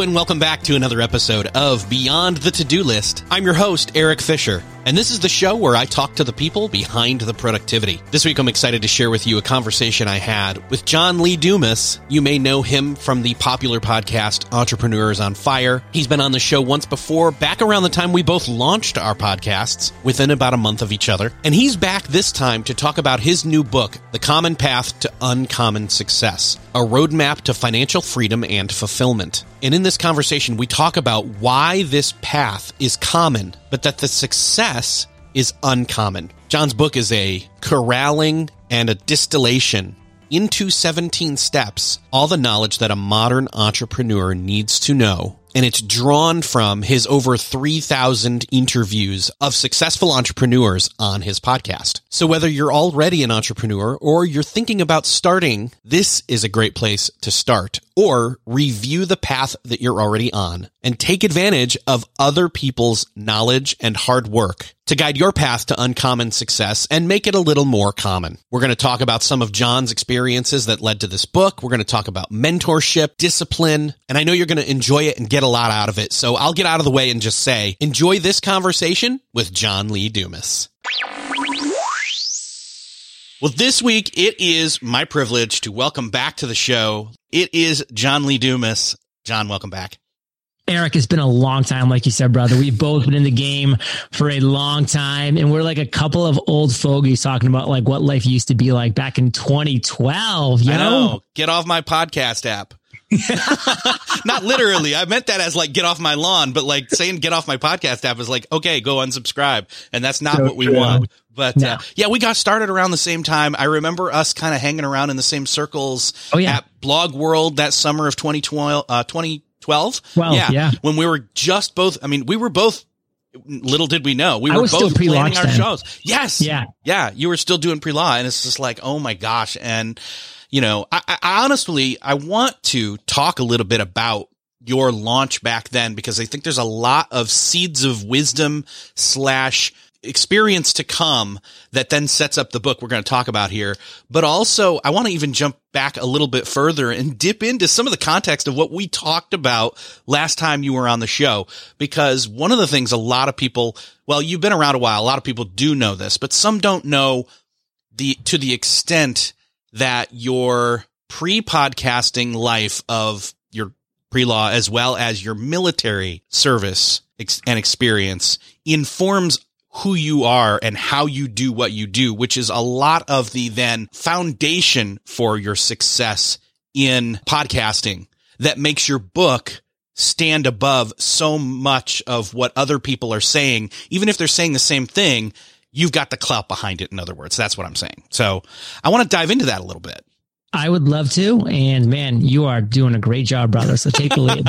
And welcome back to another episode of Beyond the To Do List. I'm your host, Eric Fisher, and this is the show where I talk to the people behind the productivity. This week, I'm excited to share with you a conversation I had with John Lee Dumas. You may know him from the popular podcast Entrepreneurs on Fire. He's been on the show once before, back around the time we both launched our podcasts, within about a month of each other. And he's back this time to talk about his new book, The Common Path to Uncommon Success, a roadmap to financial freedom and fulfillment. And in this conversation, we talk about why this path is common, but that the success is uncommon. John's book is a corralling and a distillation into 17 steps, all the knowledge that a modern entrepreneur needs to know. And it's drawn from his over 3,000 interviews of successful entrepreneurs on his podcast. So whether you're already an entrepreneur or you're thinking about starting, this is a great place to start or review the path that you're already on and take advantage of other people's knowledge and hard work to guide your path to uncommon success and make it a little more common. We're going to talk about some of John's experiences that led to this book. We're going to talk about mentorship, discipline, and I know you're going to enjoy it and get a lot out of it. So I'll get out of the way and just say, enjoy this conversation with John Lee Dumas. Well, this week it is my privilege to welcome back to the show. It is John Lee Dumas. John, welcome back. Eric, it's been a long time, like you said, brother. We've both been in the game for a long time, and we're like a couple of old fogies talking about like what life used to be like back in 2012. You I know? know. Get off my podcast app. Not literally. I meant that as like get off my lawn, but like saying get off my podcast app is like, okay, go unsubscribe. And that's not So what we true. want. But No. uh, yeah, we got started around the same time. I remember us kind of hanging around in the same circles Oh, yeah. at Blog World that summer of 2012, uh, 2012. Well, yeah. When we were just both, I mean, we were both, little did we know, we I were both planning our then. shows. Yes. Yeah. Yeah. You were still doing pre-law and it's just like, oh my gosh. And, you know, I I honestly, I want to talk a little bit about your launch back then because I think there's a lot of seeds of wisdom slash experience to come that then sets up the book we're going to talk about here. But also I want to even jump back a little bit further and dip into some of the context of what we talked about last time you were on the show. Because one of the things a lot of people, well, you've been around a while. A lot of people do know this, but some don't know the, to the extent that your pre-podcasting life of your pre-law as well as your military service and experience informs who you are and how you do what you do, which is a lot of the then foundation for your success in podcasting that makes your book stand above so much of what other people are saying. Even if they're saying the same thing, you've got the clout behind it. In other words, that's what I'm saying. So I want to dive into that a little bit. I would love to. And man, you are doing a great job, brother. So take the lead.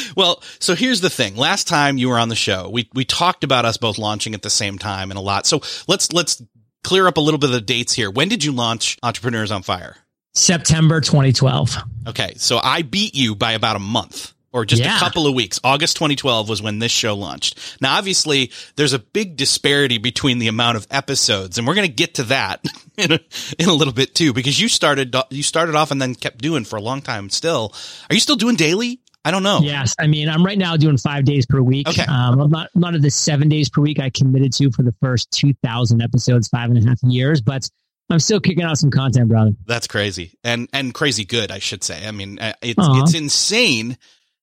well, so here's the thing. Last time you were on the show, we we talked about us both launching at the same time and a lot. So let's let's clear up a little bit of the dates here. When did you launch Entrepreneurs on Fire? September 2012. Okay, so I beat you by about a month or just Yeah. a couple of weeks. August 2012 was when this show launched. Now, obviously, there's a big disparity between the amount of episodes, and we're going to get to that in a, in a little bit too, because you started you started off and then kept doing for a long time. Still, are you still doing daily? I don't know. Yes. I mean, I'm right now doing five days per week. Okay. Um, I'm not, not of the seven days per week I committed to for the first 2000 episodes, five and a half years, but I'm still kicking out some content, brother. That's crazy, and and crazy good, I should say. I mean, uh, it's Aw. it's insane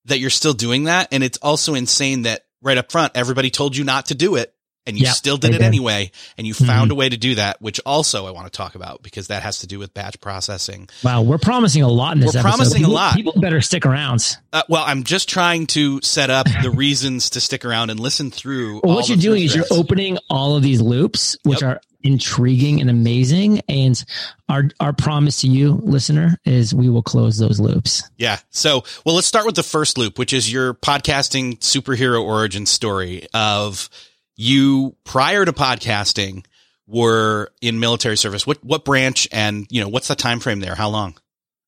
that you're still doing that, and it's also insane that right up front, everybody told you not to do it, and you Yep, still did it did. anyway and you found a way to do that which also i want to talk about because that has to do with batch processing Wow, we're promising a lot in this We're episode. promising a lot. People better stick around. uh, well i'm just trying to set up the reasons to stick around and listen through Well, all what you're doing through is you're opening all of these loops, which Yep. are intriguing and amazing. And our our promise to you, listener, is we will close those loops. Yeah. So, well, let's start with the first loop, which is your podcasting superhero origin story of you prior to podcasting were in military service. What what branch and you know what's the time frame there? How long?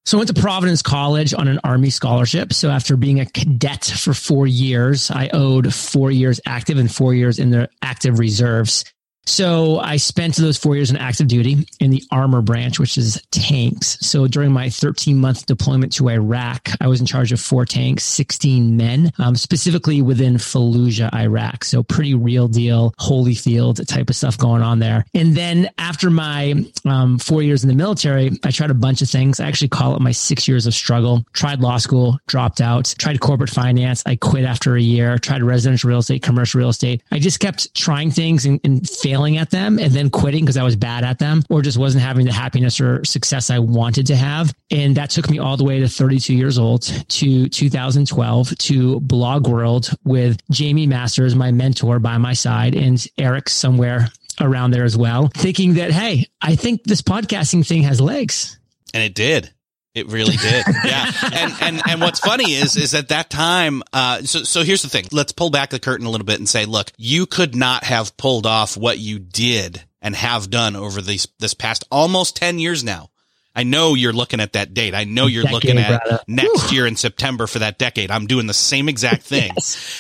So I went to Providence College on an Army scholarship. So after being a cadet for four years, I owed four years active and four years in the active reserves. So I spent those four years in active duty in the armor branch, which is tanks. So during my 13 month deployment to Iraq, I was in charge of four tanks, 16 men, um, specifically within Fallujah, Iraq. So pretty real deal, holy field type of stuff going on there. And then after my um, four years in the military, I tried a bunch of things. I actually call it my six years of struggle. Tried law school, dropped out, tried corporate finance. I quit after a year, tried residential real estate, commercial real estate. I just kept trying things and, and failing at them and then quitting because I was bad at them or just wasn't having the happiness or success I wanted to have. And that took me all the way to 32 years old to 2012 to Blog World with Jaime Masters, my mentor by my side and Eric somewhere around there as well, thinking that, Hey, I think this podcasting thing has legs. And it did. It really did. Yeah. And, and, and what's funny is, is at that time, uh, so, so here's the thing. Let's pull back the curtain a little bit and say, look, you could not have pulled off what you did and have done over these, this past almost 10 years now. I know you're looking at that date. I know you're Decade, looking at brother. next year in September for that decade. I'm doing the same exact thing.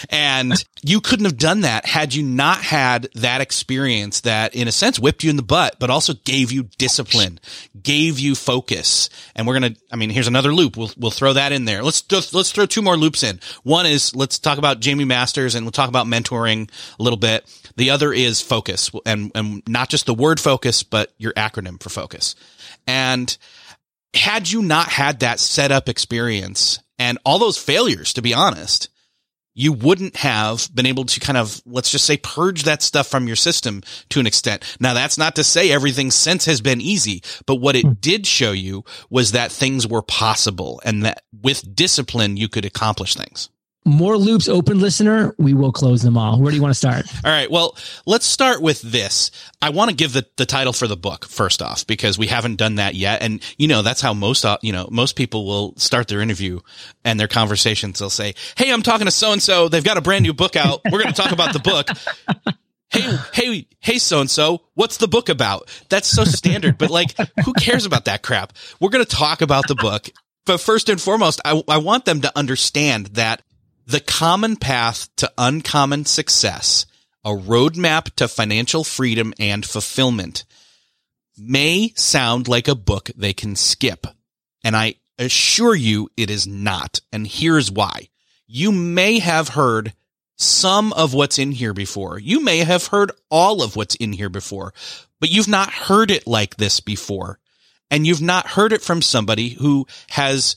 And you couldn't have done that had you not had that experience that in a sense whipped you in the butt, but also gave you discipline, gave you focus. And we're going to, I mean, here's another loop. We'll, we'll throw that in there. Let's, just, let's throw two more loops in. One is let's talk about Jaime Masters and we'll talk about mentoring a little bit. The other is focus and, and not just the word focus, but your acronym for focus. And had you not had that setup experience and all those failures, to be honest, you wouldn't have been able to kind of, let's just say, purge that stuff from your system to an extent. Now, that's not to say everything since has been easy, but what it hmm. did show you was that things were possible and that with discipline, you could accomplish things. More loops open, listener. We will close them all. Where do you want to start? All right. Well, let's start with this. I want to give the, the title for the book first off, because we haven't done that yet. And, you know, that's how most, uh, you know, most people will start their interview and their conversations. They'll say, Hey, I'm talking to so and so. They've got a brand new book out. We're going to talk about the book. Hey, hey, hey, so and so, what's the book about? That's so standard, but like, who cares about that crap? We're going to talk about the book. But first and foremost, I, I want them to understand that the common path to uncommon success, a roadmap to financial freedom and fulfillment may sound like a book they can skip. And I assure you it is not. And here's why. You may have heard some of what's in here before. You may have heard all of what's in here before, but you've not heard it like this before. And you've not heard it from somebody who has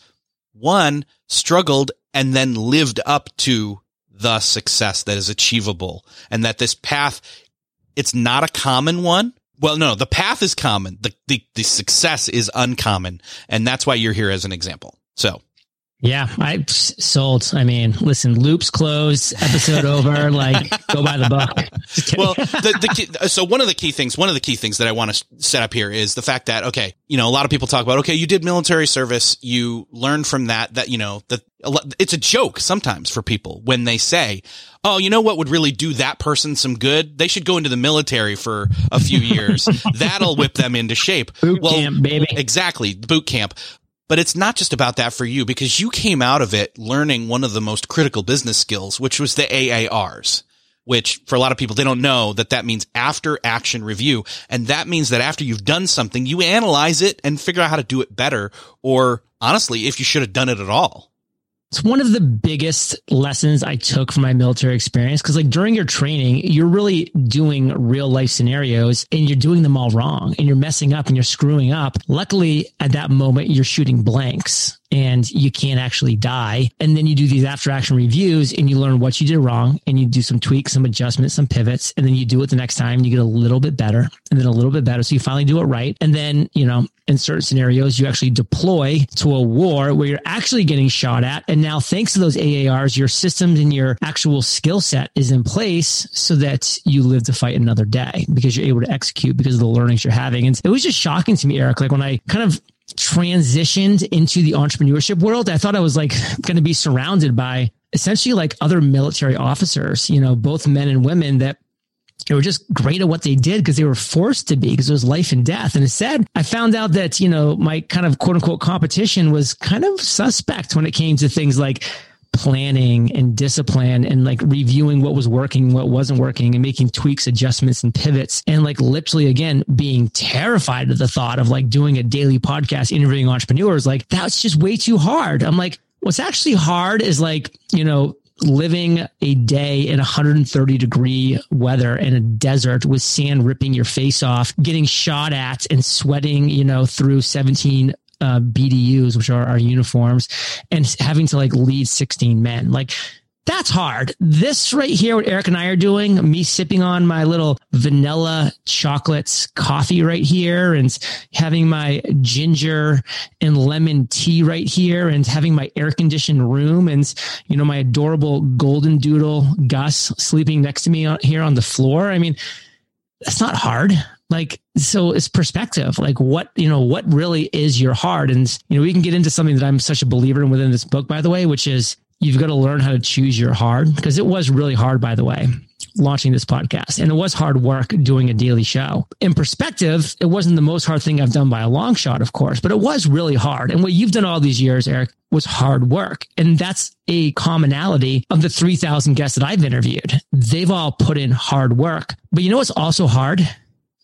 one struggled and then lived up to the success that is achievable and that this path, it's not a common one. Well, no, the path is common. The, the, the success is uncommon. And that's why you're here as an example. So Yeah, I sold. I mean, listen, loops closed, episode over. Like, go buy the book. Well, the, the key, uh, so one of the key things, one of the key things that I want to set up here is the fact that, okay, you know, a lot of people talk about, okay, you did military service. You learned from that, that, you know, that it's a joke sometimes for people when they say, Oh, you know what would really do that person some good? They should go into the military for a few years. That'll whip them into shape. Boot camp, baby. Exactly. Boot camp. But it's not just about that for you because you came out of it learning one of the most critical business skills, which was the AARs, which for a lot of people, they don't know that that means after action review. And that means that after you've done something, you analyze it and figure out how to do it better. Or honestly, if you should have done it at all. It's one of the biggest lessons I took from my military experience. Cause like during your training, you're really doing real life scenarios and you're doing them all wrong and you're messing up and you're screwing up. Luckily at that moment, you're shooting blanks. and you can't actually die. And then you do these after action reviews and you learn what you did wrong and you do some tweaks, some adjustments, some pivots. And then you do it the next time. You get a little bit better and then a little bit better. So you finally do it right. And then, you know, in certain scenarios, you actually deploy to a war where you're actually getting shot at. And now, thanks to those AARs, your systems and your actual skill set is in place so that you live to fight another day because you're able to execute because of the learnings you're having. And it was just shocking to me, Eric. Like when I kind of transitioned into the entrepreneurship world, I thought I was like going to be surrounded by essentially like other military officers, you know, both men and women that they were just great at what they did because they were forced to be because it was life and death. And instead, I found out that, you know, my kind of quote unquote competition was kind of suspect when it came to things like planning and discipline and like reviewing what was working, what wasn't working and making tweaks, adjustments and pivots. And like literally again, being terrified of the thought of like doing a daily podcast, interviewing entrepreneurs. Like that's just way too hard. I'm like, what's actually hard is like, you know, living a day in 130 degree weather in a desert with sand ripping your face off, getting shot at and sweating, you know, through 17 uh, BDUs, which are our uniforms, and having to like lead 16 men. Like that's hard. This right here, what Eric and I are doing, me sipping on my little vanilla chocolates coffee right here and having my ginger and lemon tea right here and having my air conditioned room and, you know, my adorable golden doodle Gus sleeping next to me here on the floor. I mean, that's not hard like so it's perspective like what you know what really is your heart and you know we can get into something that i'm such a believer in within this book by the way which is you've got to learn how to choose your hard because it was really hard by the way launching this podcast. And it was hard work doing a daily show. In perspective it wasn't the most hard thing i've done by a long shot of course but it was really hard. And what you've done all these years eric was hard work. And that's a commonality of the 3000 guests that i've interviewed. They've all put in hard work. But you know what's also hard?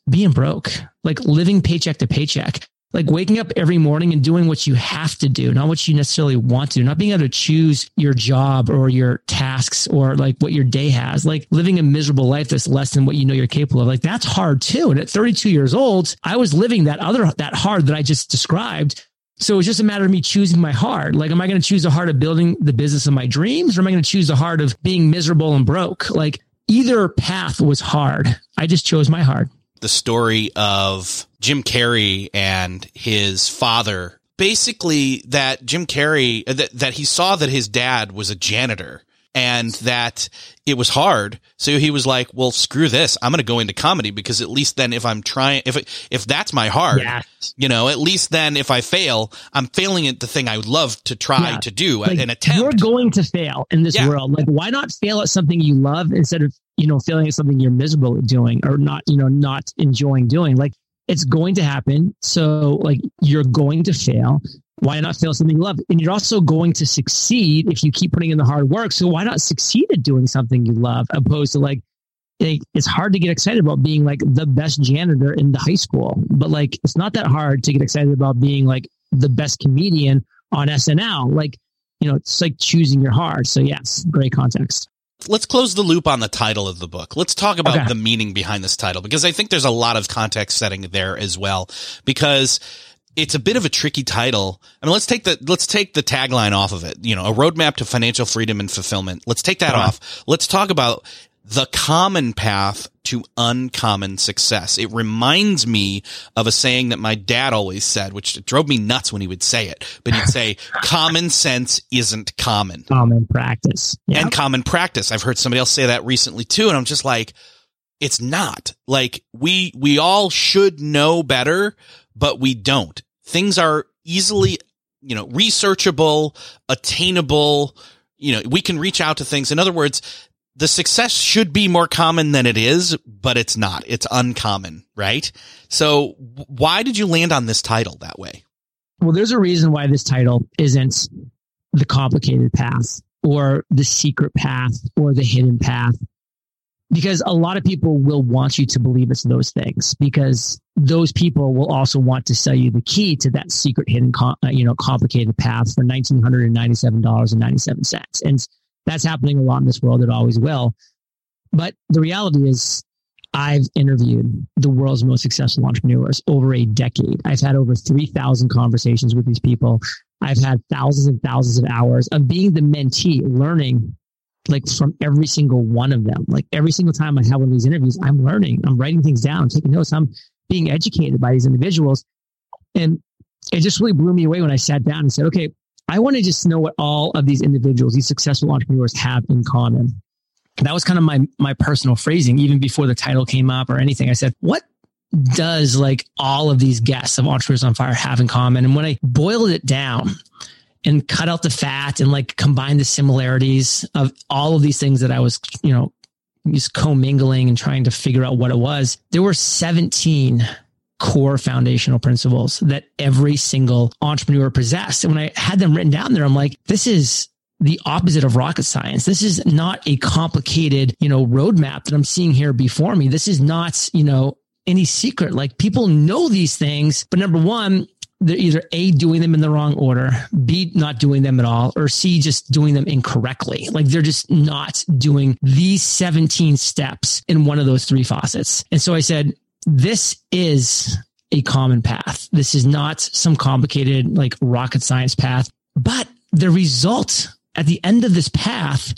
Being broke, like living paycheck to paycheck, like waking up every morning and doing what you have to do, not what you necessarily want to, not being able to choose your job or your tasks or like what your day has, like living a miserable life that's less than what you know you're capable of. Like that's hard too. And at 32 years old, I was living that other, that hard that I just described. So it's just a matter of me choosing my heart. Like, am I going to choose the heart of building the business of my dreams or am I going to choose the heart of being miserable and broke? Like either path was hard. I just chose my heart the story of Jim Carrey and his father. Basically, that Jim Carrey, uh, that, that he saw that his dad was a janitor and that it was hard. So he was like, well, screw this. I'm going to go into comedy because at least then if I'm trying, if, if that's my heart, yes. you know, at least then if I fail, I'm failing at the thing I would love to try yeah. to do like, an attempt. You're going to fail in this yeah. world. Like, why not fail at something you love instead of, you know, failing at something you're miserable at doing or not, you know, not enjoying doing? Like, it's going to happen. So like you're going to fail. Why not fail something you love? And you're also going to succeed if you keep putting in the hard work. So why not succeed at doing something you love opposed to like, it's hard to get excited about being like the best janitor in the high school, but like, it's not that hard to get excited about being like the best comedian on SNL. Like, you know, it's like choosing your heart. So yes, great context let's close the loop on the title of the book. Let's talk about okay. the meaning behind this title because I think there's a lot of context setting there as well because it's a bit of a tricky title. I mean, let's take the let's take the tagline off of it. You know, a roadmap to financial freedom and fulfillment. Let's take that uh-huh. off. Let's talk about the common path to uncommon success. It reminds me of a saying that my dad always said, which drove me nuts when he would say it, but he'd say, common sense isn't common. Common practice. Yep. And common practice. I've heard somebody else say that recently too. And I'm just like, it's not like we, we all should know better, but we don't. Things are easily, you know, researchable, attainable. You know, we can reach out to things. In other words, the success should be more common than it is, but it's not. It's uncommon, right? So why did you land on this title that way? Well, there's a reason why this title isn't the complicated path or the secret path or the hidden path. Because a lot of people will want you to believe it's those things because those people will also want to sell you the key to that secret hidden, uh, you know, complicated path for $1,997.97. And that's happening a lot in this world. It always will. But the reality is, I've interviewed the world's most successful entrepreneurs over a decade. I've had over 3,000 conversations with these people. I've had thousands and thousands of hours of being the mentee, learning like from every single one of them. Like every single time I have one of these interviews, I'm learning, I'm writing things down, taking notes. I'm being educated by these individuals. And it just really blew me away when I sat down and said, okay, I want to just know what all of these individuals, these successful entrepreneurs have in common. that was kind of my, my personal phrasing, even before the title came up or anything. I said, what does like all of these guests of Entrepreneurs on Fire have in common? And when I boiled it down and cut out the fat and like combine the similarities of all of these things that I was, you know, just commingling and trying to figure out what it was, there were 17 core foundational principles that every single entrepreneur possessed. And when I had them written down there, I'm like, this is the opposite of rocket science. This is not a complicated, you know, roadmap that I'm seeing here before me. This is not, you know, any secret. Like people know these things, but number one, they're either A, doing them in the wrong order, B, not doing them at all, or C, just doing them incorrectly. Like they're just not doing these 17 steps in one of those three faucets. And so I said, this is a common path. This is not some complicated, like rocket science path, but the result at the end of this path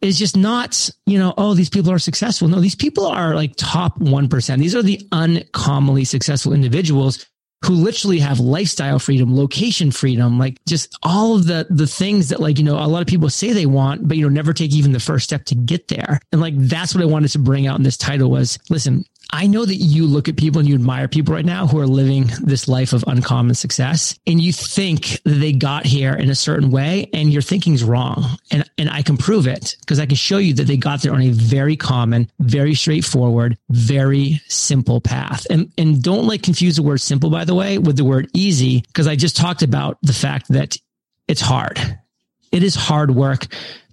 is just not, you know, oh, these people are successful. No, these people are like top 1%. These are the uncommonly successful individuals who literally have lifestyle freedom, location freedom, like just all of the the things that like, you know, a lot of people say they want, but you know, never take even the first step to get there. And like that's what I wanted to bring out in this title was listen, I know that you look at people and you admire people right now who are living this life of uncommon success and you think that they got here in a certain way and your thinking's wrong. And, and I can prove it because I can show you that they got there on a very common, very straightforward, very simple path. And, and don't like confuse the word simple, by the way, with the word easy, because I just talked about the fact that it's hard it is hard work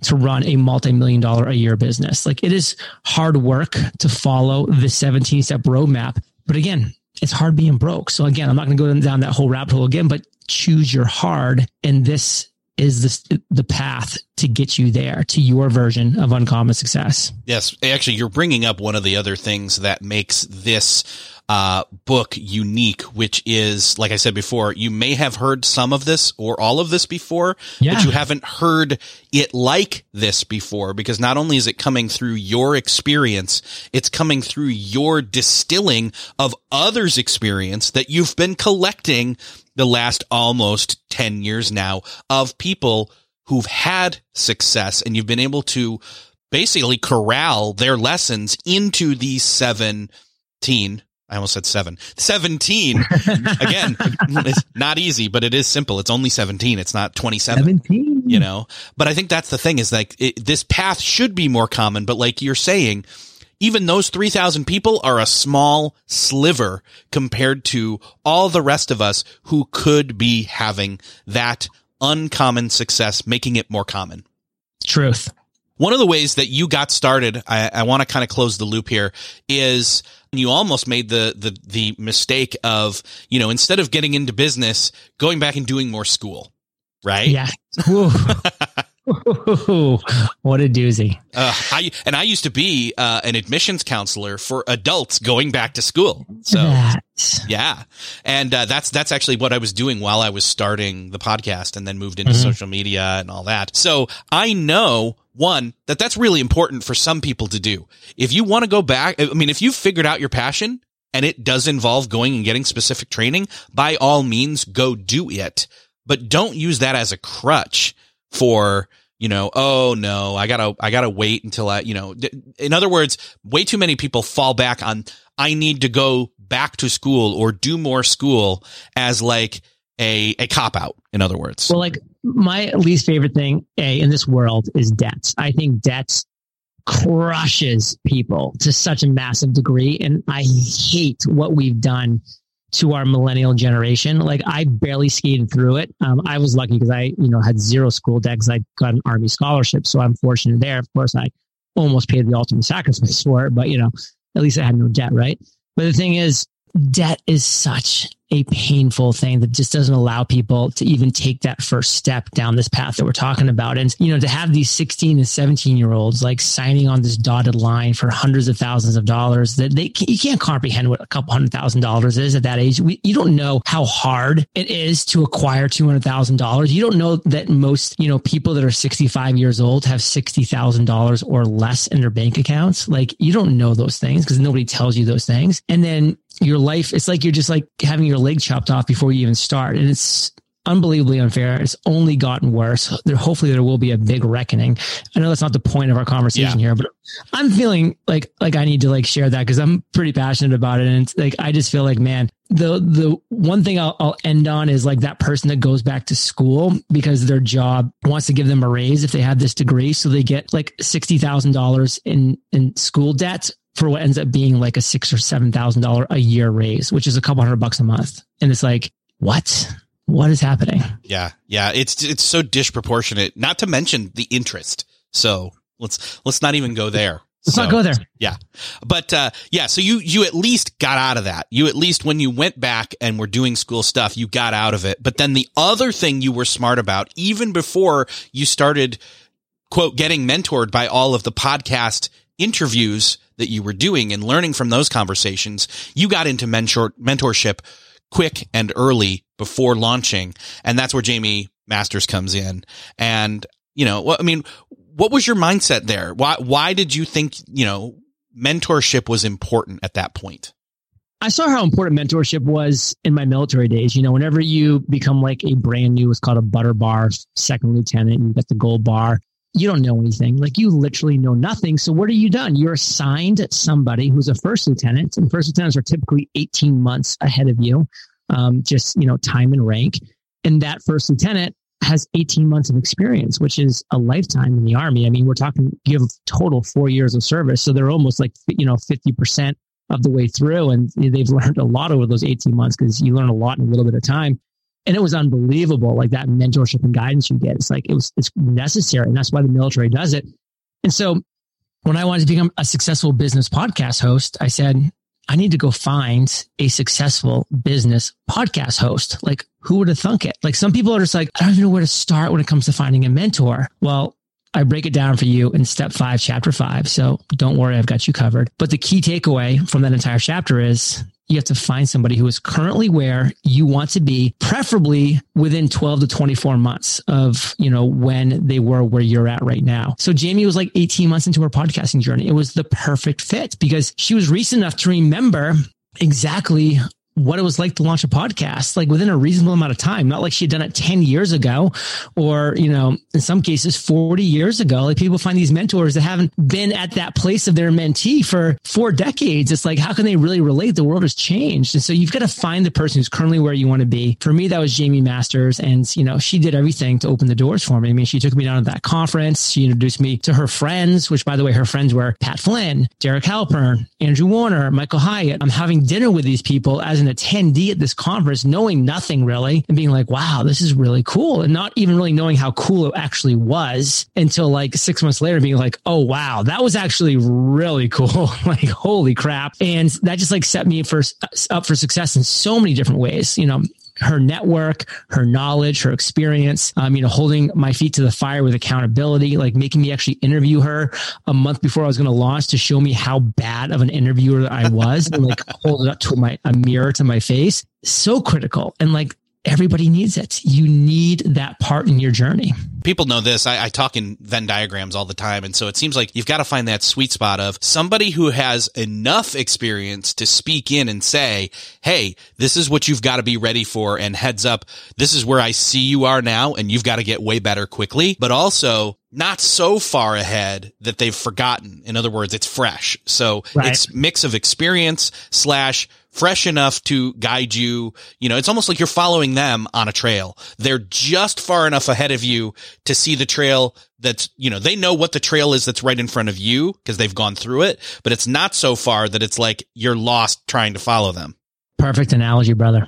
to run a multi-million dollar a year business. Like it is hard work to follow the 17 step roadmap. But again, it's hard being broke. So again, I'm not going to go down that whole rabbit hole again, but choose your hard. And this is the, the path to get you there to your version of uncommon success. Yes. Actually, you're bringing up one of the other things that makes this uh, book unique, which is, like I said before, you may have heard some of this or all of this before, yeah. but you haven't heard it like this before because not only is it coming through your experience, it's coming through your distilling of others' experience that you've been collecting the last almost 10 years now of people who've had success and you've been able to basically corral their lessons into these 17 I almost said seven. 17. Again, it's not easy, but it is simple. It's only 17. It's not 27. 17. You know, but I think that's the thing is like it, this path should be more common, but like you're saying, even those 3,000 people are a small sliver compared to all the rest of us who could be having that uncommon success, making it more common. Truth. One of the ways that you got started, I, I want to kind of close the loop here, is you almost made the, the, the mistake of, you know, instead of getting into business, going back and doing more school, right? Yeah. Ooh, what a doozy! Uh, I and I used to be uh, an admissions counselor for adults going back to school. So that. yeah, and uh, that's that's actually what I was doing while I was starting the podcast, and then moved into mm-hmm. social media and all that. So I know one that that's really important for some people to do. If you want to go back, I mean, if you've figured out your passion and it does involve going and getting specific training, by all means, go do it. But don't use that as a crutch for you know oh no i gotta i gotta wait until i you know in other words way too many people fall back on i need to go back to school or do more school as like a a cop out in other words well like my least favorite thing a in this world is debt i think debt crushes people to such a massive degree and i hate what we've done to our millennial generation. Like I barely skated through it. Um, I was lucky because I, you know, had zero school debt because I got an army scholarship. So I'm fortunate there. Of course, I almost paid the ultimate sacrifice for it, but you know, at least I had no debt, right? But the thing is, debt is such a painful thing that just doesn't allow people to even take that first step down this path that we're talking about. And, you know, to have these 16 and 17 year olds like signing on this dotted line for hundreds of thousands of dollars that they, you can't comprehend what a couple hundred thousand dollars is at that age. We, you don't know how hard it is to acquire $200,000. You don't know that most, you know, people that are 65 years old have $60,000 or less in their bank accounts. Like you don't know those things because nobody tells you those things. And then your life, it's like you're just like having your leg chopped off before you even start. And it's unbelievably unfair. It's only gotten worse. There, hopefully there will be a big reckoning. I know that's not the point of our conversation yeah. here, but I'm feeling like, like I need to like share that because I'm pretty passionate about it. And it's like, I just feel like, man, the, the one thing I'll, I'll end on is like that person that goes back to school because their job wants to give them a raise if they have this degree. So they get like $60,000 in, in school debt for what ends up being like a six or seven thousand dollar a year raise, which is a couple hundred bucks a month. And it's like, what? What is happening? Yeah, yeah, it's it's so disproportionate. Not to mention the interest. So let's let's not even go there. Let's so, not go there. Yeah. But, uh, yeah. So you, you at least got out of that. You at least, when you went back and were doing school stuff, you got out of it. But then the other thing you were smart about, even before you started, quote, getting mentored by all of the podcast interviews that you were doing and learning from those conversations, you got into mentor, mentorship quick and early before launching. And that's where Jaime Masters comes in. And, you know, I mean, what was your mindset there? Why, why did you think, you know, mentorship was important at that point? I saw how important mentorship was in my military days. You know, whenever you become like a brand new, it's called a butter bar second lieutenant, you get the gold bar you don't know anything. Like you literally know nothing. So what are you done? You're assigned somebody who's a first lieutenant, and first lieutenants are typically 18 months ahead of you, um, just you know time and rank. And that first lieutenant has 18 months of experience, which is a lifetime in the army. I mean, we're talking give total four years of service, so they're almost like you know 50 percent of the way through, and they've learned a lot over those 18 months because you learn a lot in a little bit of time and it was unbelievable like that mentorship and guidance you get it's like it was it's necessary and that's why the military does it and so when i wanted to become a successful business podcast host i said i need to go find a successful business podcast host like who would have thunk it like some people are just like i don't even know where to start when it comes to finding a mentor well I break it down for you in step five, chapter five. So don't worry, I've got you covered. But the key takeaway from that entire chapter is you have to find somebody who is currently where you want to be, preferably within 12 to 24 months of, you know, when they were where you're at right now. So Jaime was like 18 months into her podcasting journey. It was the perfect fit because she was recent enough to remember exactly what it was like to launch a podcast, like within a reasonable amount of time, not like she had done it 10 years ago or, you know, in some cases 40 years ago. Like people find these mentors that haven't been at that place of their mentee for four decades. It's like, how can they really relate? The world has changed. And so you've got to find the person who's currently where you want to be. For me, that was Jaime Masters. And, you know, she did everything to open the doors for me. I mean, she took me down to that conference. She introduced me to her friends, which by the way, her friends were Pat Flynn, Derek Halpern, Andrew Warner, Michael Hyatt. I'm having dinner with these people as an attendee at this conference, knowing nothing really and being like, wow, this is really cool. And not even really knowing how cool it actually was until like six months later being like, oh, wow, that was actually really cool. like, holy crap. And that just like set me for, up for success in so many different ways. You know, her network, her knowledge, her experience, um, you know, holding my feet to the fire with accountability, like making me actually interview her a month before I was going to launch to show me how bad of an interviewer I was and like hold it up to my, a mirror to my face. So critical. And like everybody needs it. You need that part in your journey. People know this. I, I, talk in Venn diagrams all the time. And so it seems like you've got to find that sweet spot of somebody who has enough experience to speak in and say, Hey, this is what you've got to be ready for. And heads up, this is where I see you are now. And you've got to get way better quickly, but also not so far ahead that they've forgotten. In other words, it's fresh. So right. it's mix of experience slash fresh enough to guide you. You know, it's almost like you're following them on a trail. They're just far enough ahead of you to see the trail that's, you know, they know what the trail is that's right in front of you because they've gone through it, but it's not so far that it's like you're lost trying to follow them. Perfect analogy, brother.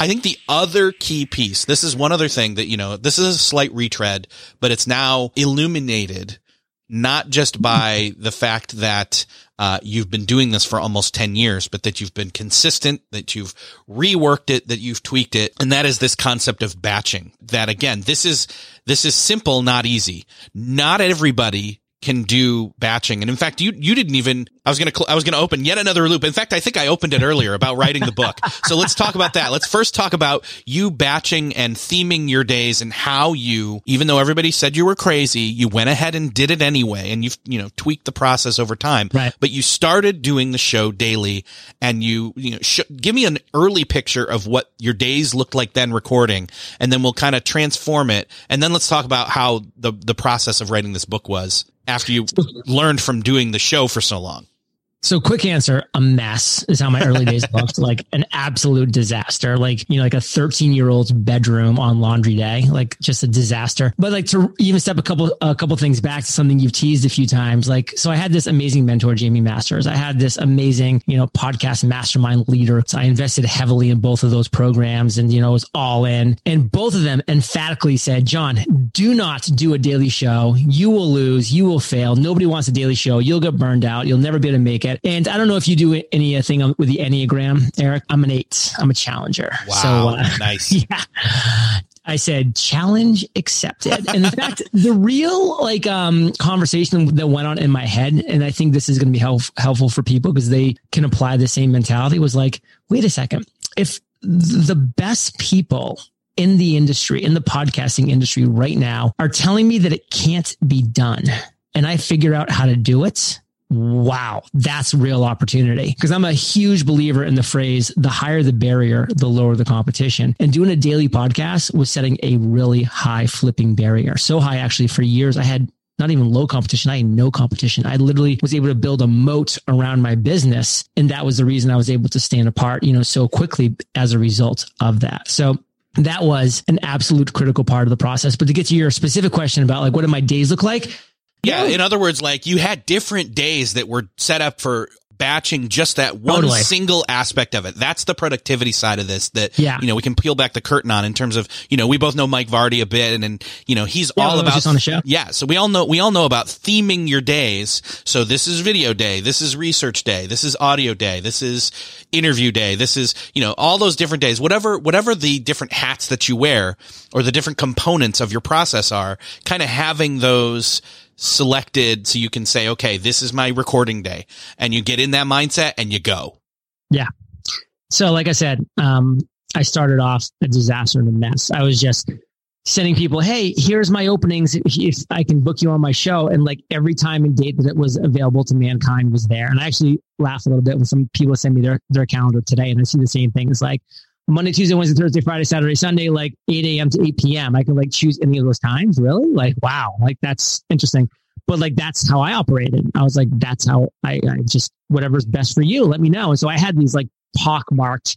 I think the other key piece, this is one other thing that, you know, this is a slight retread, but it's now illuminated not just by the fact that uh, you've been doing this for almost 10 years, but that you've been consistent, that you've reworked it, that you've tweaked it. And that is this concept of batching that again, this is, this is simple, not easy. Not everybody can do batching. And in fact, you, you didn't even, I was going to, cl- I was going to open yet another loop. In fact, I think I opened it earlier about writing the book. So let's talk about that. Let's first talk about you batching and theming your days and how you, even though everybody said you were crazy, you went ahead and did it anyway. And you've, you know, tweaked the process over time. Right. But you started doing the show daily and you, you know, sh- give me an early picture of what your days looked like then recording. And then we'll kind of transform it. And then let's talk about how the, the process of writing this book was after you learned from doing the show for so long? So quick answer, a mess is how my early days looked like an absolute disaster. Like, you know, like a 13 year old's bedroom on laundry day, like just a disaster. But like to even step a couple, a couple things back to something you've teased a few times. Like, so I had this amazing mentor, Jaime Masters. I had this amazing, you know, podcast mastermind leader. So I invested heavily in both of those programs and, you know, it was all in. And both of them emphatically said, John, do not do a daily show. You will lose. You will fail. Nobody wants a daily show. You'll get burned out. You'll never be able to make it. And I don't know if you do anything with the Enneagram, Eric. I'm an eight. I'm a challenger. Wow. So, uh, nice. Yeah. I said challenge accepted. And in fact, the real like um conversation that went on in my head, and I think this is going to be help, helpful for people because they can apply the same mentality was like, wait a second. If the best people in the industry, in the podcasting industry right now are telling me that it can't be done and I figure out how to do it, wow, that's real opportunity. Because I'm a huge believer in the phrase, the higher the barrier, the lower the competition. And doing a daily podcast was setting a really high flipping barrier. So high, actually, for years, I had not even low competition. I had no competition. I literally was able to build a moat around my business. And that was the reason I was able to stand apart, you know, so quickly as a result of that. So that was an absolute critical part of the process. But to get to your specific question about like, what do my days look like? Yeah. In other words, like you had different days that were set up for batching just that one totally. single aspect of it. That's the productivity side of this that, yeah. you know, we can peel back the curtain on in terms of, you know, we both know Mike Vardy a bit and, and you know, he's yeah, all about on the show. Yeah. So we all know, we all know about theming your days. So this is video day. This is research day. This is audio day. This is interview day. This is, you know, all those different days, whatever, whatever the different hats that you wear or the different components of your process are kind of having those, selected so you can say, okay, this is my recording day. And you get in that mindset and you go. Yeah. So, like I said, um, I started off a disaster and a mess. I was just sending people, Hey, here's my openings. If I can book you on my show. And like every time and date that it was available to mankind was there. And I actually laugh a little bit when some people send me their, their calendar today and I see the same thing. It's like, Monday, Tuesday, Wednesday, Thursday, Friday, Saturday, Sunday, like 8 a.m. to 8 p.m. I can like choose any of those times. Really? Like, wow. Like that's interesting. But like, that's how I operated. I was like, that's how I, I just, whatever's best for you, let me know. And so I had these like pockmarked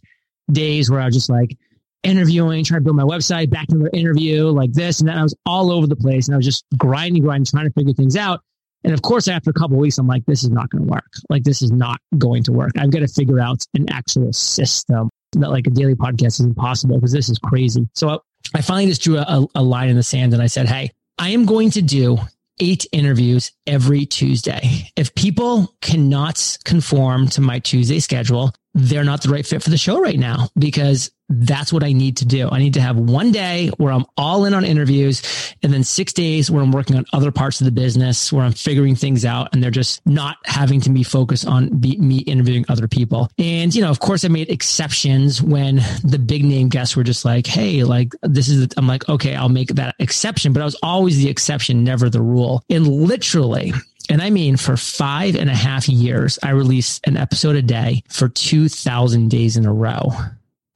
days where I was just like interviewing, trying to build my website, back to the interview, like this. And then I was all over the place and I was just grinding, grinding, trying to figure things out. And of course, after a couple weeks, I'm like, this is not going to work. Like, this is not going to work. I've got to figure out an actual system that like a daily podcast is impossible because this is crazy. So I finally just drew a, a line in the sand and I said, Hey, I am going to do eight interviews every Tuesday. If people cannot conform to my Tuesday schedule, they're not the right fit for the show right now because that's what I need to do. I need to have one day where I'm all in on interviews and then six days where I'm working on other parts of the business where I'm figuring things out and they're just not having to be focused on be, me interviewing other people. And, you know, of course I made exceptions when the big name guests were just like, Hey, like this is, I'm like, okay, I'll make that exception, but I was always the exception, never the rule. And literally and I mean, for five and a half years, I released an episode a day for 2000 days in a row.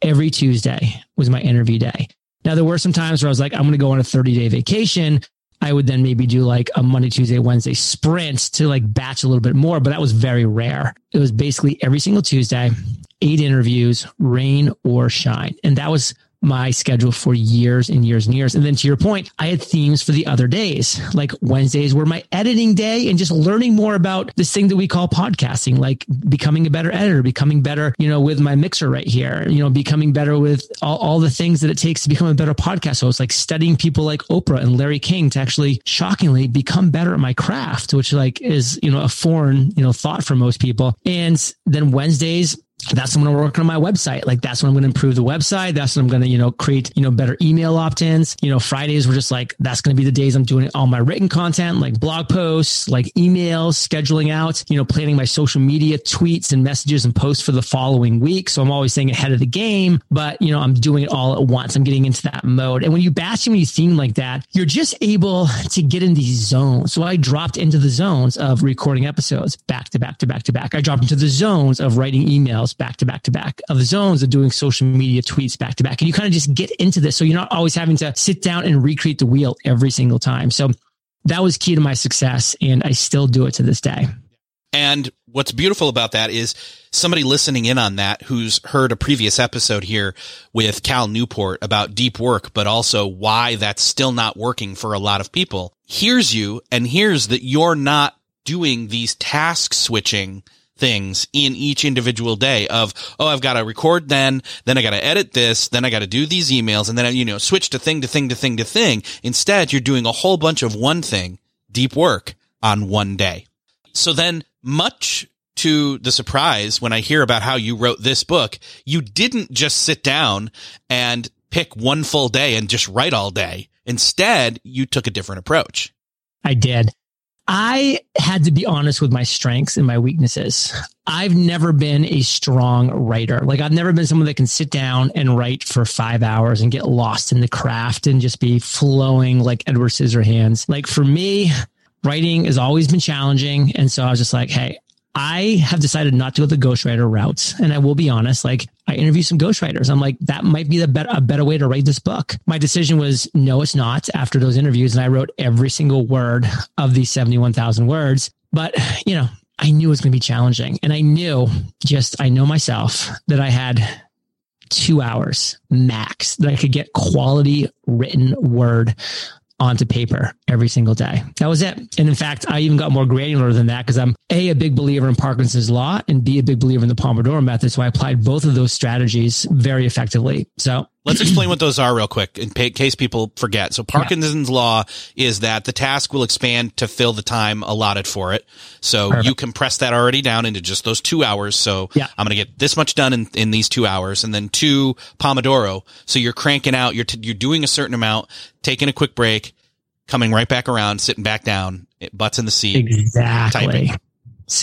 Every Tuesday was my interview day. Now, there were some times where I was like, I'm going to go on a 30 day vacation. I would then maybe do like a Monday, Tuesday, Wednesday sprint to like batch a little bit more, but that was very rare. It was basically every single Tuesday, eight interviews, rain or shine. And that was my schedule for years and years and years. And then to your point, I had themes for the other days. Like Wednesdays were my editing day and just learning more about this thing that we call podcasting, like becoming a better editor, becoming better, you know, with my mixer right here, you know, becoming better with all, all the things that it takes to become a better podcast host, like studying people like Oprah and Larry King to actually shockingly become better at my craft, which like is, you know, a foreign, you know, thought for most people. And then Wednesdays, that's when I'm working on my website. Like that's when I'm going to improve the website. That's when I'm going to, you know, create, you know, better email opt-ins. You know, Fridays were just like, that's going to be the days I'm doing all my written content, like blog posts, like emails, scheduling out, you know, planning my social media tweets and messages and posts for the following week. So I'm always staying ahead of the game, but you know, I'm doing it all at once. I'm getting into that mode. And when you batch and when you theme like that, you're just able to get in these zones. So I dropped into the zones of recording episodes back to back to back to back. I dropped into the zones of writing emails emails back to back to back, of zones of doing social media tweets back to back. And you kind of just get into this. So you're not always having to sit down and recreate the wheel every single time. So that was key to my success. And I still do it to this day. And what's beautiful about that is somebody listening in on that who's heard a previous episode here with Cal Newport about deep work, but also why that's still not working for a lot of people hears you and hears that you're not doing these task switching things in each individual day of, oh, I've got to record then, then I got to edit this, then I got to do these emails, and then, you know, switch to thing to thing to thing to thing. Instead, you're doing a whole bunch of one thing, deep work on one day. So then much to the surprise when I hear about how you wrote this book, you didn't just sit down and pick one full day and just write all day. Instead, you took a different approach. I did. I had to be honest with my strengths and my weaknesses. I've never been a strong writer. Like I've never been someone that can sit down and write for five hours and get lost in the craft and just be flowing like Edward Scissorhands. Like for me, writing has always been challenging. And so I was just like, Hey, I have decided not to go the ghostwriter route. And I will be honest, like I interview some ghostwriters. I'm like, that might be the better, a better way to write this book. My decision was no, it's not after those interviews. And I wrote every single word of these 71,000 words. But, you know, I knew it was going to be challenging. And I knew just, I know myself that I had two hours max that I could get quality written word onto paper every single day. That was it. And in fact, I even got more granular than that because I'm A, a big believer in Parkinson's law and B, a big believer in the Pomodoro method. So I applied both of those strategies very effectively. So Let's explain what those are real quick in case people forget. So Parkinson's yeah. law is that the task will expand to fill the time allotted for it. So Perfect. you compress that already down into just those two hours. So yeah. I'm going to get this much done in, in these two hours and then two Pomodoro. So you're cranking out, you're, t- you're doing a certain amount, taking a quick break, coming right back around, sitting back down, butts in the seat. Exactly. Typing.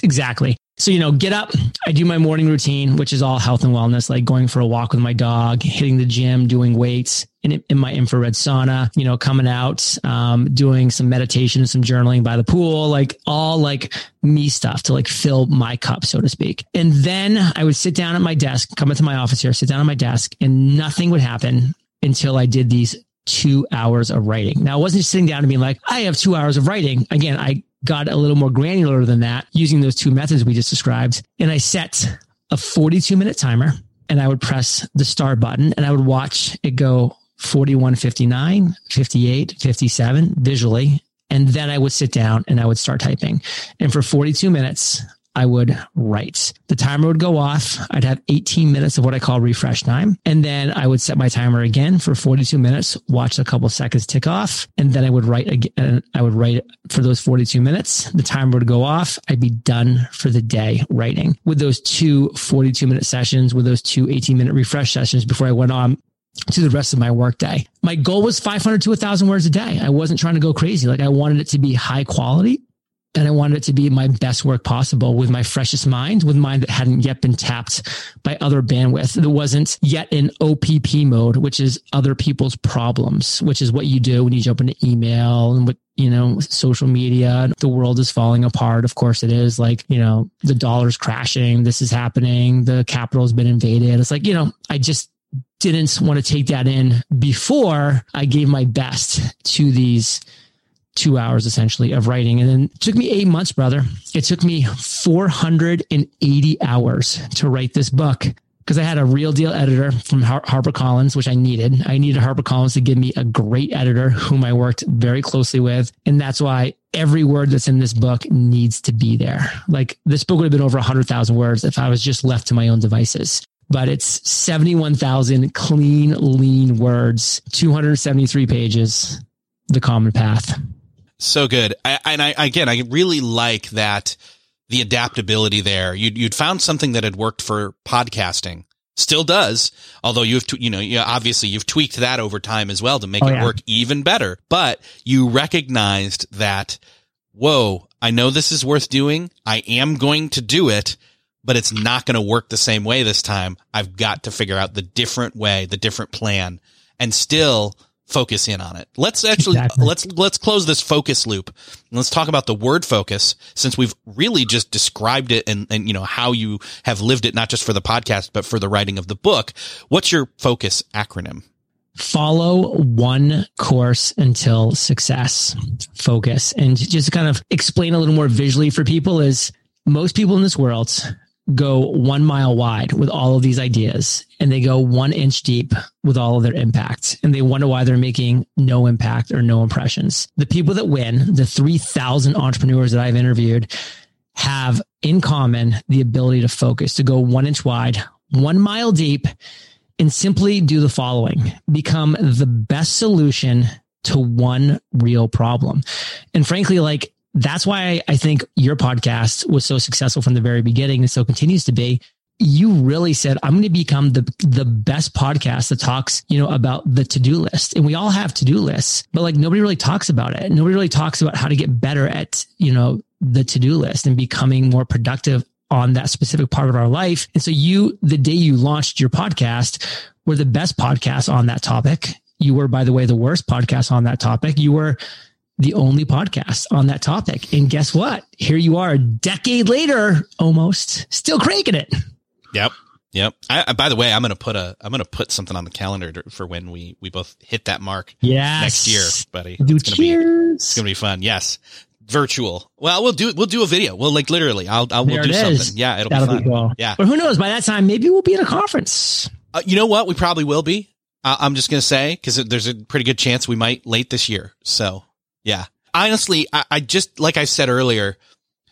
Exactly. So, you know, get up. I do my morning routine, which is all health and wellness, like going for a walk with my dog, hitting the gym, doing weights in, in my infrared sauna, you know, coming out, um, doing some meditation, some journaling by the pool, like all like me stuff to like fill my cup, so to speak. And then I would sit down at my desk, come into my office here, sit down at my desk and nothing would happen until I did these two hours of writing. Now, I wasn't just sitting down and being like, I have two hours of writing. Again, I got a little more granular than that using those two methods we just described. And I set a 42 minute timer and I would press the start button and I would watch it go 41, 59, 58, 57 visually. And then I would sit down and I would start typing. And for 42 minutes, I would write. The timer would go off. I'd have 18 minutes of what I call refresh time. And then I would set my timer again for 42 minutes, watch a couple seconds tick off. And then I would write again. Uh, I would write for those 42 minutes. The timer would go off. I'd be done for the day writing with those two 42 minute sessions, with those two 18 minute refresh sessions before I went on to the rest of my workday. My goal was 500 to 1000 words a day. I wasn't trying to go crazy. Like I wanted it to be high quality and I wanted it to be my best work possible with my freshest mind, with mind that hadn't yet been tapped by other bandwidth. That wasn't yet in OPP mode, which is other people's problems, which is what you do when you jump into email and what you know, social media, the world is falling apart. Of course it is like, you know, the dollar's crashing. This is happening. The Capitol's been invaded. It's like, you know, I just didn't want to take that in before I gave my best to these two hours essentially of writing. And then it took me eight months, brother. It took me 480 hours to write this book because I had a real deal editor from Har- HarperCollins, which I needed. I needed HarperCollins to give me a great editor whom I worked very closely with. And that's why every word that's in this book needs to be there. Like this book would have been over 100,000 words if I was just left to my own devices. But it's 71,000 clean, lean words, 273 pages, the common path. So good. I, and I, again, I really like that the adaptability there. You'd, you'd found something that had worked for podcasting. Still does, although you've, you know, you obviously you've tweaked that over time as well to make oh, it yeah. work even better. But you recognized that, whoa, I know this is worth doing. I am going to do it, but it's not going to work the same way this time. I've got to figure out the different way, the different plan and still focus in on it. Let's actually exactly. let's let's close this focus loop. Let's talk about the word focus since we've really just described it and and you know how you have lived it not just for the podcast but for the writing of the book. What's your focus acronym? Follow one course until success. Focus. And just kind of explain a little more visually for people is most people in this world go one mile wide with all of these ideas and they go one inch deep with all of their impact and they wonder why they're making no impact or no impressions. The people that win, the 3000 entrepreneurs that I've interviewed have in common the ability to focus, to go one inch wide, one mile deep and simply do the following, become the best solution to one real problem. And frankly, like that's why I think your podcast was so successful from the very beginning and so continues to be. You really said, I'm going to become the, the best podcast that talks, you know, about the to-do list. And we all have to-do lists, but like nobody really talks about it. Nobody really talks about how to get better at, you know, the to-do list and becoming more productive on that specific part of our life. And so you, the day you launched your podcast, were the best podcast on that topic. You were, by the way, the worst podcast on that topic. You were the only podcast on that topic. And guess what? Here you are a decade later, almost still cranking it. Yep. Yep. I, by the way, I'm gonna put a I'm gonna put something on the calendar to, for when we we both hit that mark. Yes. next year, buddy. Do it's gonna cheers. be it's gonna be fun. Yes, virtual. Well, we'll do we'll do a video. We'll like literally. I'll I'll we'll do it something. Yeah, it'll That'll be fun. be cool. Yeah. But who knows? By that time, maybe we'll be in a conference. Uh, you know what? We probably will be. Uh, I'm just gonna say because there's a pretty good chance we might late this year. So yeah. Honestly, I, I just like I said earlier,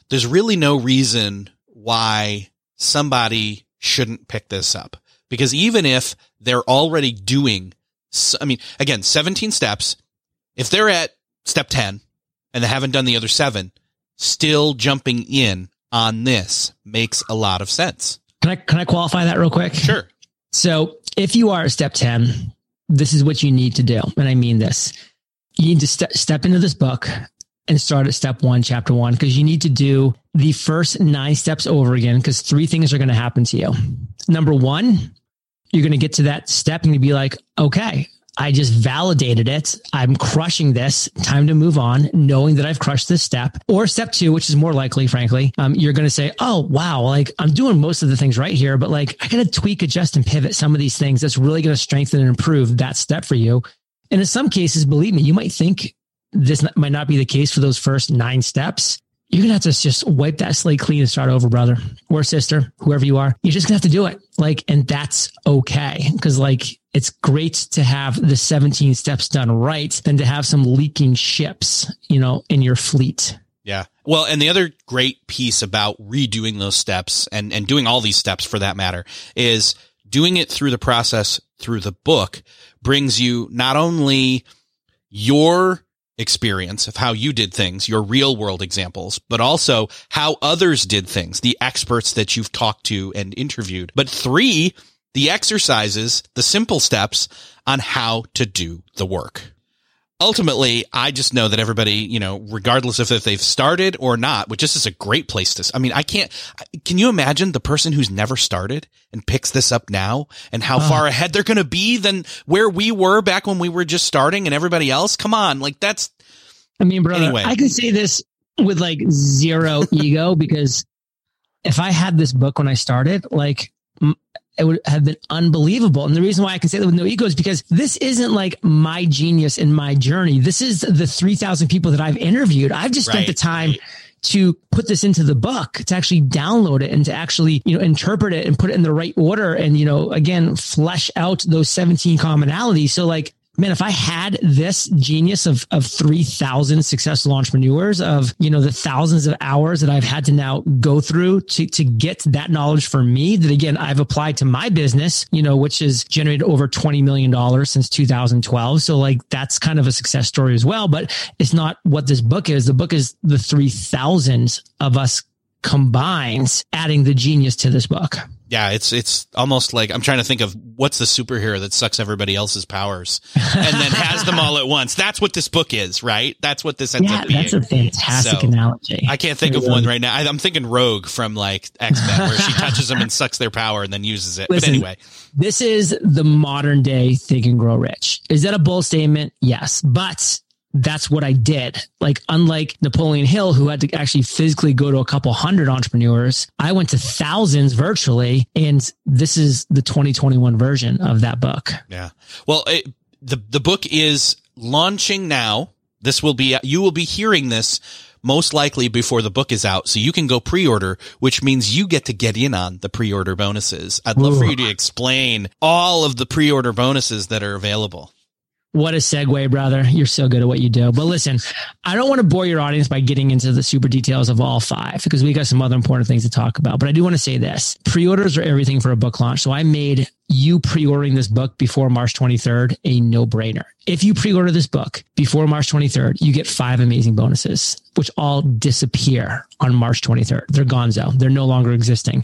there's really no reason why somebody shouldn't pick this up because even if they're already doing, I mean, again, 17 steps. If they're at step 10 and they haven't done the other seven, still jumping in on this makes a lot of sense. Can I can I qualify that real quick? Sure. So if you are at step 10, this is what you need to do. And I mean this. You need to ste- step into this book and start at step one, chapter one, because you need to do the first nine steps over again, because three things are going to happen to you. Number one, you're going to get to that step and you be like, okay, I just validated it. I'm crushing this. Time to move on, knowing that I've crushed this step. Or step two, which is more likely, frankly, um, you're going to say, oh, wow, like I'm doing most of the things right here, but like I got to tweak, adjust, and pivot some of these things that's really going to strengthen and improve that step for you. And in some cases, believe me, you might think this might not be the case for those first nine steps. You're going to have to just wipe that slate clean and start over, brother or sister, whoever you are. You're just going to have to do it. Like, and that's okay. Cause like, it's great to have the 17 steps done right than to have some leaking ships, you know, in your fleet. Yeah. Well, and the other great piece about redoing those steps and, and doing all these steps for that matter is doing it through the process through the book brings you not only your experience of how you did things, your real world examples, but also how others did things, the experts that you've talked to and interviewed. But three, the exercises, the simple steps on how to do the work ultimately, I just know that everybody, you know, regardless of if they've started or not, which this is a great place to, I mean, I can't, can you imagine the person who's never started and picks this up now and how far ahead they're going to be than where we were back when we were just starting and everybody else? Come on. Like that's, I mean, brother, Anyway. I can say this with like zero ego because if I had this book when I started, like it would have been unbelievable. And the reason why I can say that with no ego is because this isn't like my genius and my journey. This is the 3,000 people that I've interviewed. I've just spent Right, the time to put this into the book, to actually download it and to actually, you know, interpret it and put it in the right order. And, you know, again, flesh out those 17 commonalities. So like, man, if I had this genius of, of 3000 successful entrepreneurs of, you know, the thousands of hours that I've had to now go through to, to get that knowledge for me that again, I've applied to my business, you know, which has generated over $20 million since 2012. So like that's kind of a success story as well, but it's not what this book is. The book is the 3000 of us combines adding the genius to this book. yeah, it's, it's almost like I'm trying to think of what's the superhero that sucks everybody else's powers and then has them all at once. That's what this book is, right? That's what this ends Yeah, up being. that's a fantastic So, analogy. I can't think of one right now. I, I'm thinking Rogue from like X Men, where she touches them and sucks their power and then uses it. Listen, but anyway, This is the modern day think and grow rich. Is that a bold statement? Yes, but that's what I did. Like, unlike Napoleon Hill, who had to actually physically go to a couple hundred entrepreneurs, I went to thousands virtually. And this is the 2021 version of that book. yeah. Well, it, the the book is launching now. This will be you will be hearing this most likely before the book is out, so you can go pre-order, which means you get to get in on the pre-order bonuses. I'd love for you to explain all of the pre-order bonuses that are available. What a segue, brother. You're so good at what you do. But listen, I don't want to bore your audience by getting into the super details of all five because we got some other important things to talk about. But I do want to say this pre-orders are everything for a book launch. So I made you pre-ordering this book before March 23rd a no brainer. If you pre-order this book before March 23rd, you get five amazing bonuses, which all disappear on March 23rd. They're gonzo. They're no longer existing.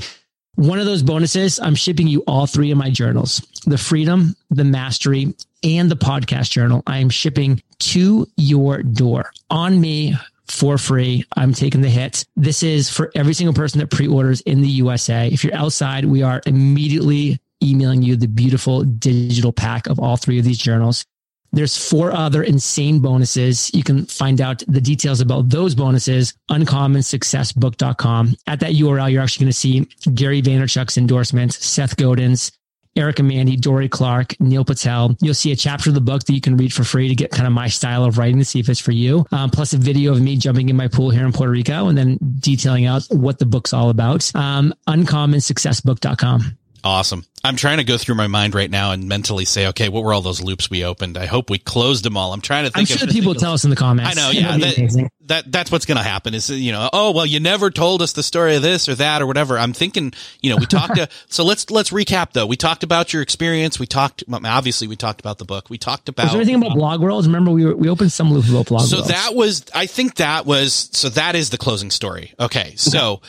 One of those bonuses, I'm shipping you all three of my journals the freedom, the mastery, and the podcast journal. I am shipping to your door on me for free. I'm taking the hit. This is for every single person that pre orders in the USA. If you're outside, we are immediately emailing you the beautiful digital pack of all three of these journals. There's four other insane bonuses. You can find out the details about those bonuses, uncommonsuccessbook.com. At that URL, you're actually going to see Gary Vaynerchuk's endorsements, Seth Godin's, Eric Mandy, Dorie Clark, Neil Patel. You'll see a chapter of the book that you can read for free to get kind of my style of writing to see if it's for you. Um, plus a video of me jumping in my pool here in Puerto Rico and then detailing out what the book's all about. Um, uncommonsuccessbook.com. Awesome. I'm trying to go through my mind right now and mentally say, okay, what were all those loops we opened? I hope we closed them all. I'm trying to think. I'm sure people tell us in the comments. I know. Yeah. That, that, that's what's going to happen is, you know, oh, well, you never told us the story of this or that or whatever. I'm thinking, you know, we talked to, so let's, let's recap though. We talked about your experience. We talked, obviously we talked about the book. We talked about. Was there anything about blog worlds? Remember we were, we opened some loops about blog so worlds. that was, I think that was, so that is the closing story. Okay. So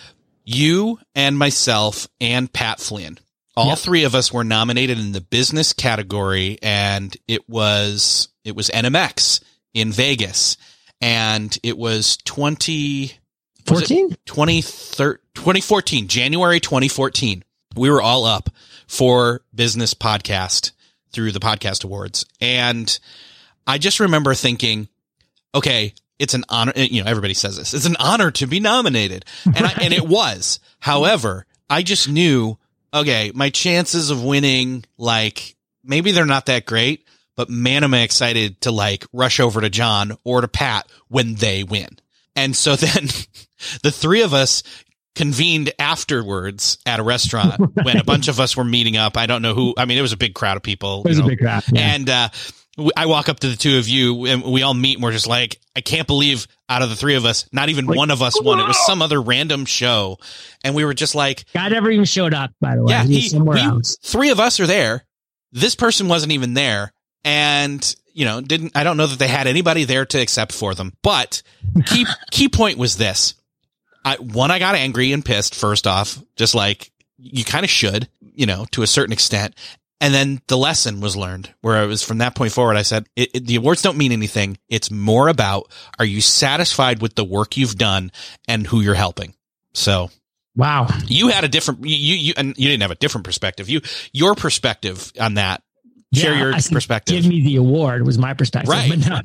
you and myself and Pat Flynn all yep. three of us were nominated in the business category and it was, it was NMX in Vegas and it was 20, 14? 2014, January 2014. We were all up for business podcast through the podcast awards. And I just remember thinking, okay, it's an honor. Eh, you know, everybody says this. It's an honor to be nominated. And I, and it was. However, I just knew okay, my chances of winning, like, maybe they're not that great, but man, am I excited to like rush over to John or to Pat when they win. And so then the three of us convened afterwards at a restaurant right. when a bunch of us were meeting up. I don't know who, I mean, it was a big crowd of people. It was know, a big crowd. Yeah. And, uh, I walk up to the two of you and we all meet and we're just like, I can't believe out of the three of us, not even like, one of us won. It was some other random show. And we were just like, guy never even showed up, by the way. Yeah, he, somewhere we, else. Three of us are there. This person wasn't even there. And, you know, didn't, I don't know that they had anybody there to accept for them. But key, key point was this. I, one, I got angry and pissed first off, just like you kind of should, you know, to a certain extent. And then the lesson was learned where it was from that point forward. I said, it, it, the awards don't mean anything. It's more about, are you satisfied with the work you've done and who you're helping? So. Wow. You had a different, you, you, and you didn't have a different perspective. You, your perspective on that share yeah, your perspective. Give me the award was my perspective. Right. But no,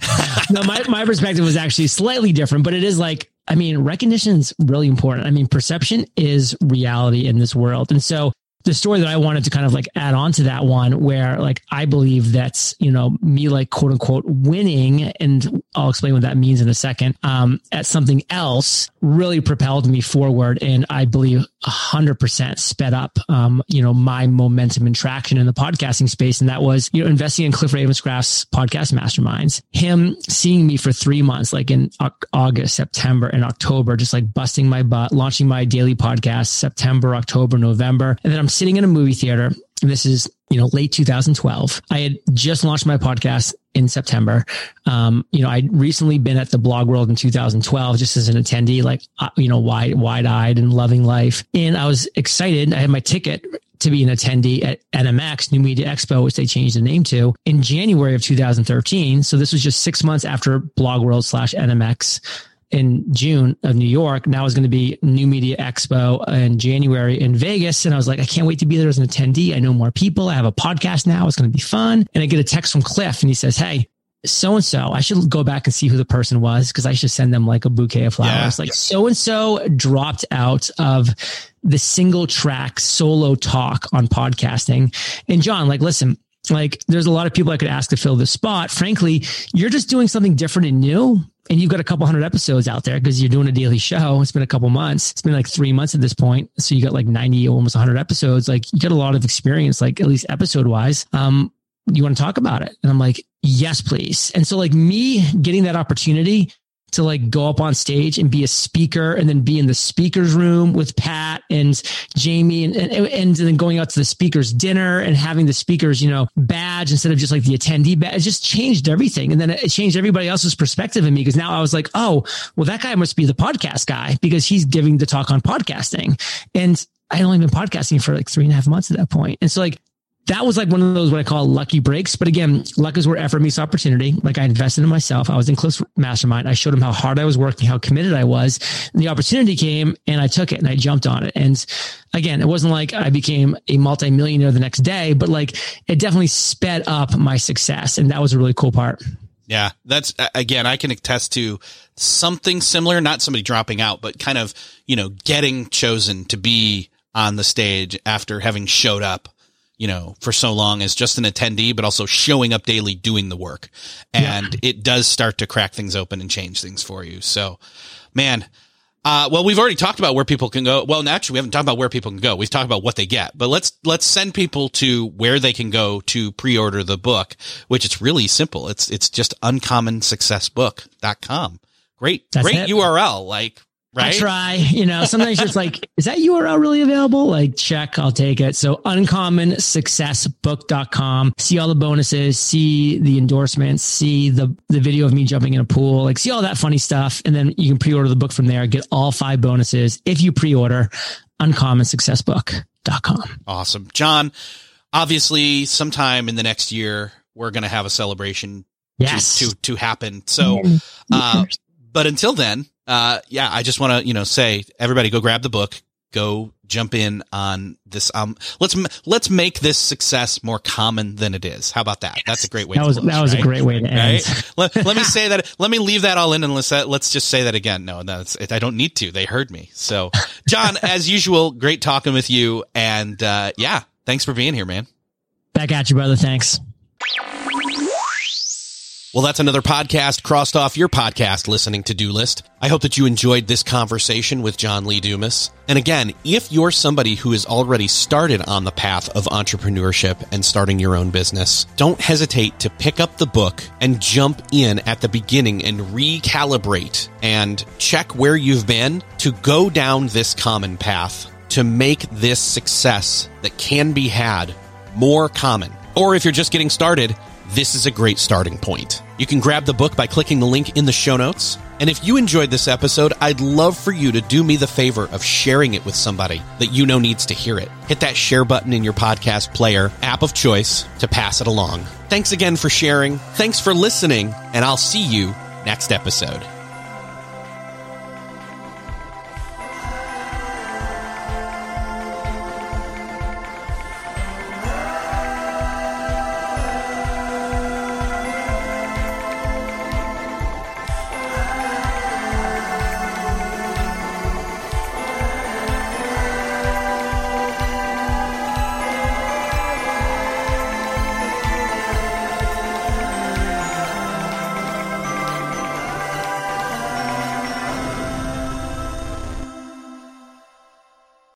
no, my, my perspective was actually slightly different, but it is like, I mean, recognition is really important. I mean, perception is reality in this world. And so the story that I wanted to kind of like add on to that one where like I believe that's, you know, me like quote unquote winning and I'll explain what that means in a second, um, at something else really propelled me forward. And I believe a hundred percent sped up, um, you know, my momentum and traction in the podcasting space. And that was, you know, investing in Cliff Ravenscraft's podcast masterminds, him seeing me for three months, like in August, September and October, just like busting my butt, launching my daily podcast, September, October, November. And then I'm sitting in a movie theater. And This is, you know, late 2012. I had just launched my podcast in September. Um, you know, I'd recently been at the blog world in 2012, just as an attendee, like, uh, you know, wide, wide eyed and loving life. And I was excited. I had my ticket to be an attendee at NMX, New Media Expo, which they changed the name to in January of 2013. So this was just six months after blog world slash NMX in June of New York. Now is going to be New Media Expo in January in Vegas. And I was like, I can't wait to be there as an attendee. I know more people. I have a podcast now. It's going to be fun. And I get a text from Cliff and he says, Hey, so and so, I should go back and see who the person was because I should send them like a bouquet of flowers. Yeah. Like so and so dropped out of the single track solo talk on podcasting. And John, like, listen, like there's a lot of people I could ask to fill this spot. Frankly, you're just doing something different and new. And you've got a couple hundred episodes out there because you're doing a daily show. It's been a couple months. It's been like three months at this point. So you got like 90, almost 100 episodes. Like you got a lot of experience, like at least episode wise. Um, you want to talk about it? And I'm like, yes, please. And so like me getting that opportunity to like go up on stage and be a speaker and then be in the speaker's room with Pat and Jaime and, and, and then going out to the speaker's dinner and having the speaker's, you know, badge instead of just like the attendee badge. It just changed everything. And then it changed everybody else's perspective in me because now I was like, oh, well, that guy must be the podcast guy because he's giving the talk on podcasting. And I had only been podcasting for like three and a half months at that point. And so like that was like one of those what I call lucky breaks. But again, luck is where effort meets opportunity. Like I invested in myself. I was in close mastermind. I showed them how hard I was working, how committed I was. And the opportunity came and I took it and I jumped on it. And again, it wasn't like I became a multimillionaire the next day, but like it definitely sped up my success. And that was a really cool part. Yeah, that's again, I can attest to something similar, not somebody dropping out, but kind of, you know, getting chosen to be on the stage after having showed up, you know, for so long as just an attendee, but also showing up daily doing the work. And yeah. it does start to crack things open and change things for you. So, man, uh, well, we've already talked about where people can go. Well, actually, we haven't talked about where people can go. We've talked about what they get, but let's let's send people to where they can go to pre-order the book, which it's really simple. It's it's just uncommonsuccessbook.com. Great, That's great it. URL. Like Right? I try, you know, sometimes it's like, is that URL really available? Like, check, I'll take it. So uncommonsuccessbook.com. See all the bonuses, see the endorsements, see the, the video of me jumping in a pool, like see all that funny stuff. And then you can pre-order the book from there, get all five bonuses if you pre-order uncommonsuccessbook.com. Awesome. John, obviously sometime in the next year, we're going to have a celebration yes. to, to, to happen. So, uh, but until then, uh, yeah, I just want to, you know, say everybody go grab the book, go jump in on this. Um, let's, let's make this success more common than it is. How about that? That's a great way. That was, close, that was right? a great way to end. Right? let, let me say that. Let me leave that all in and let's, let's just say that again. No, that's, I don't need to. They heard me. So John, as usual, great talking with you. And, uh, yeah, thanks for being here, man. Back at you, brother. Thanks. Well, that's another podcast crossed off your podcast listening to do list. I hope that you enjoyed this conversation with John Lee Dumas. And again, if you're somebody who has already started on the path of entrepreneurship and starting your own business, don't hesitate to pick up the book and jump in at the beginning and recalibrate and check where you've been to go down this common path to make this success that can be had more common. Or if you're just getting started, this is a great starting point. You can grab the book by clicking the link in the show notes. And if you enjoyed this episode, I'd love for you to do me the favor of sharing it with somebody that you know needs to hear it. Hit that share button in your podcast player, app of choice, to pass it along. Thanks again for sharing. Thanks for listening, and I'll see you next episode.